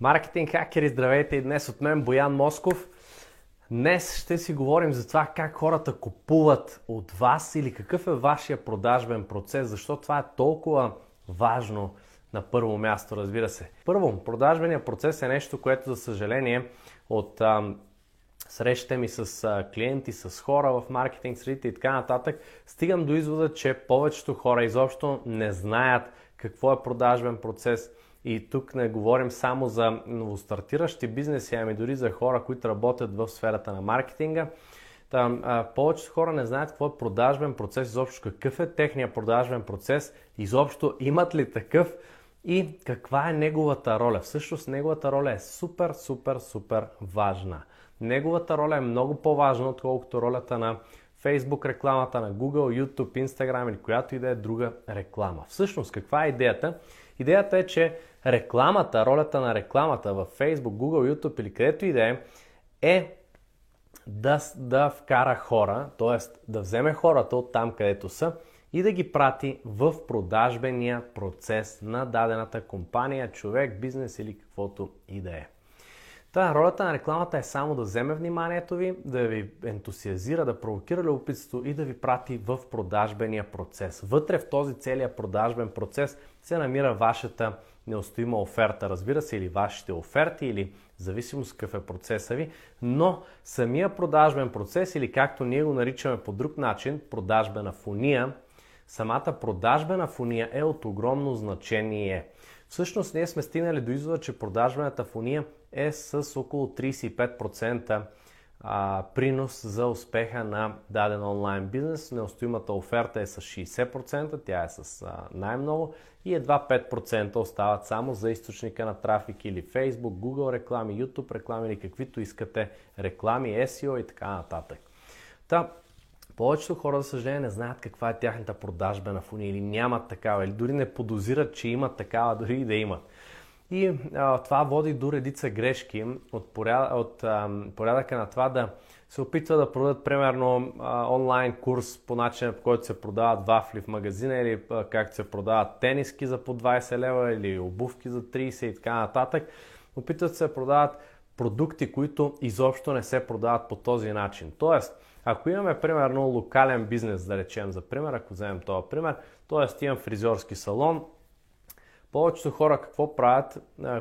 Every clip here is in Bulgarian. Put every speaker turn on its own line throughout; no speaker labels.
Маркетинг хакери, здравейте и днес от мен Боян Москов. Днес ще си говорим за това как хората купуват от вас или какъв е вашия продажбен процес, защо това е толкова важно на първо място, разбира се. Първо, продажбеният процес е нещо, което за съжаление от а, срещите ми с а, клиенти, с хора в маркетинг средите и така нататък, стигам до извода, че повечето хора изобщо не знаят какво е продажбен процес, и тук не говорим само за новостартиращи бизнеси, ами дори за хора, които работят в сферата на маркетинга. Там, а, повечето хора не знаят какво е продажбен процес, изобщо какъв е техният продажбен процес, изобщо имат ли такъв и каква е неговата роля. Всъщност неговата роля е супер, супер, супер важна. Неговата роля е много по-важна, отколкото ролята на Facebook рекламата, на Google, YouTube, Instagram или която и да е друга реклама. Всъщност, каква е идеята? Идеята е, че рекламата, ролята на рекламата в Facebook, Google, YouTube или където и да е, е да, да вкара хора, т.е. да вземе хората от там, където са и да ги прати в продажбения процес на дадената компания, човек, бизнес или каквото и да е. Та, ролята на рекламата е само да вземе вниманието ви, да ви ентусиазира, да провокира любопитство и да ви прати в продажбения процес. Вътре в този целият продажбен процес се намира вашата неустоима оферта, разбира се, или вашите оферти, или зависимост какъв е процеса ви, но самия продажбен процес, или както ние го наричаме по друг начин, продажбена фуния, самата продажбена фуния е от огромно значение. Всъщност ние сме стигнали до извода, че продажбената фуния е с около 35% а, принос за успеха на даден онлайн бизнес. Неустоимата оферта е с 60%, тя е с най-много и едва 5% остават само за източника на трафик или Facebook, Google реклами, YouTube реклами или каквито искате реклами, SEO и така нататък. Та, повечето хора, за съжаление, не знаят каква е тяхната продажбена фуния или нямат такава, или дори не подозират, че имат такава, дори и да имат. И а, това води до редица грешки от, поряд, от а, порядъка на това да се опитва да продадат примерно а, онлайн курс по начина по който се продават вафли в магазина или както се продават тениски за по 20 лева или обувки за 30 и така нататък. Опитват се да продават продукти, които изобщо не се продават по този начин. Тоест, ако имаме примерно локален бизнес, да речем за пример, ако вземем този пример, т.е. имам фризьорски салон, повечето хора какво правят,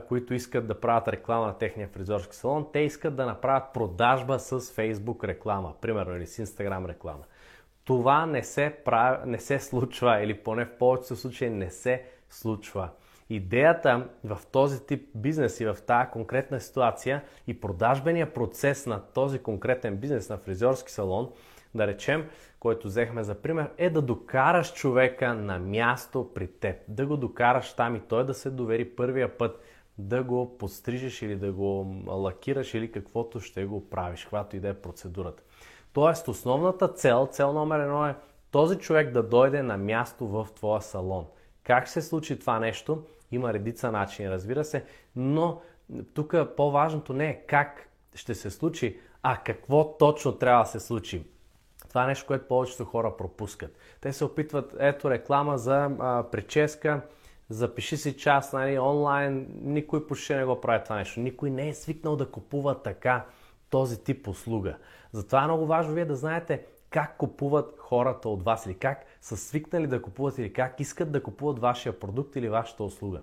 които искат да правят реклама на техния фризорски салон? Те искат да направят продажба с Facebook реклама, примерно, или с Instagram реклама. Това не се, прави, не се случва, или поне в повечето случаи не се случва. Идеята в този тип бизнес и в тази конкретна ситуация и продажбения процес на този конкретен бизнес на фризьорски салон – да речем, който взехме за пример, е да докараш човека на място при теб. Да го докараш там и той да се довери първия път да го подстрижеш или да го лакираш или каквото ще го правиш, каквато и да е процедурата. Тоест, основната цел, цел номер едно е този човек да дойде на място в твоя салон. Как ще се случи това нещо? Има редица начини, разбира се, но тук по-важното не е как ще се случи, а какво точно трябва да се случи. Това е нещо, което повечето хора пропускат. Те се опитват, ето реклама за а, прическа, запиши си час нали, онлайн, никой почти не го прави това нещо. Никой не е свикнал да купува така този тип услуга. Затова е много важно вие да знаете как купуват хората от вас или как са свикнали да купуват или как искат да купуват вашия продукт или вашата услуга.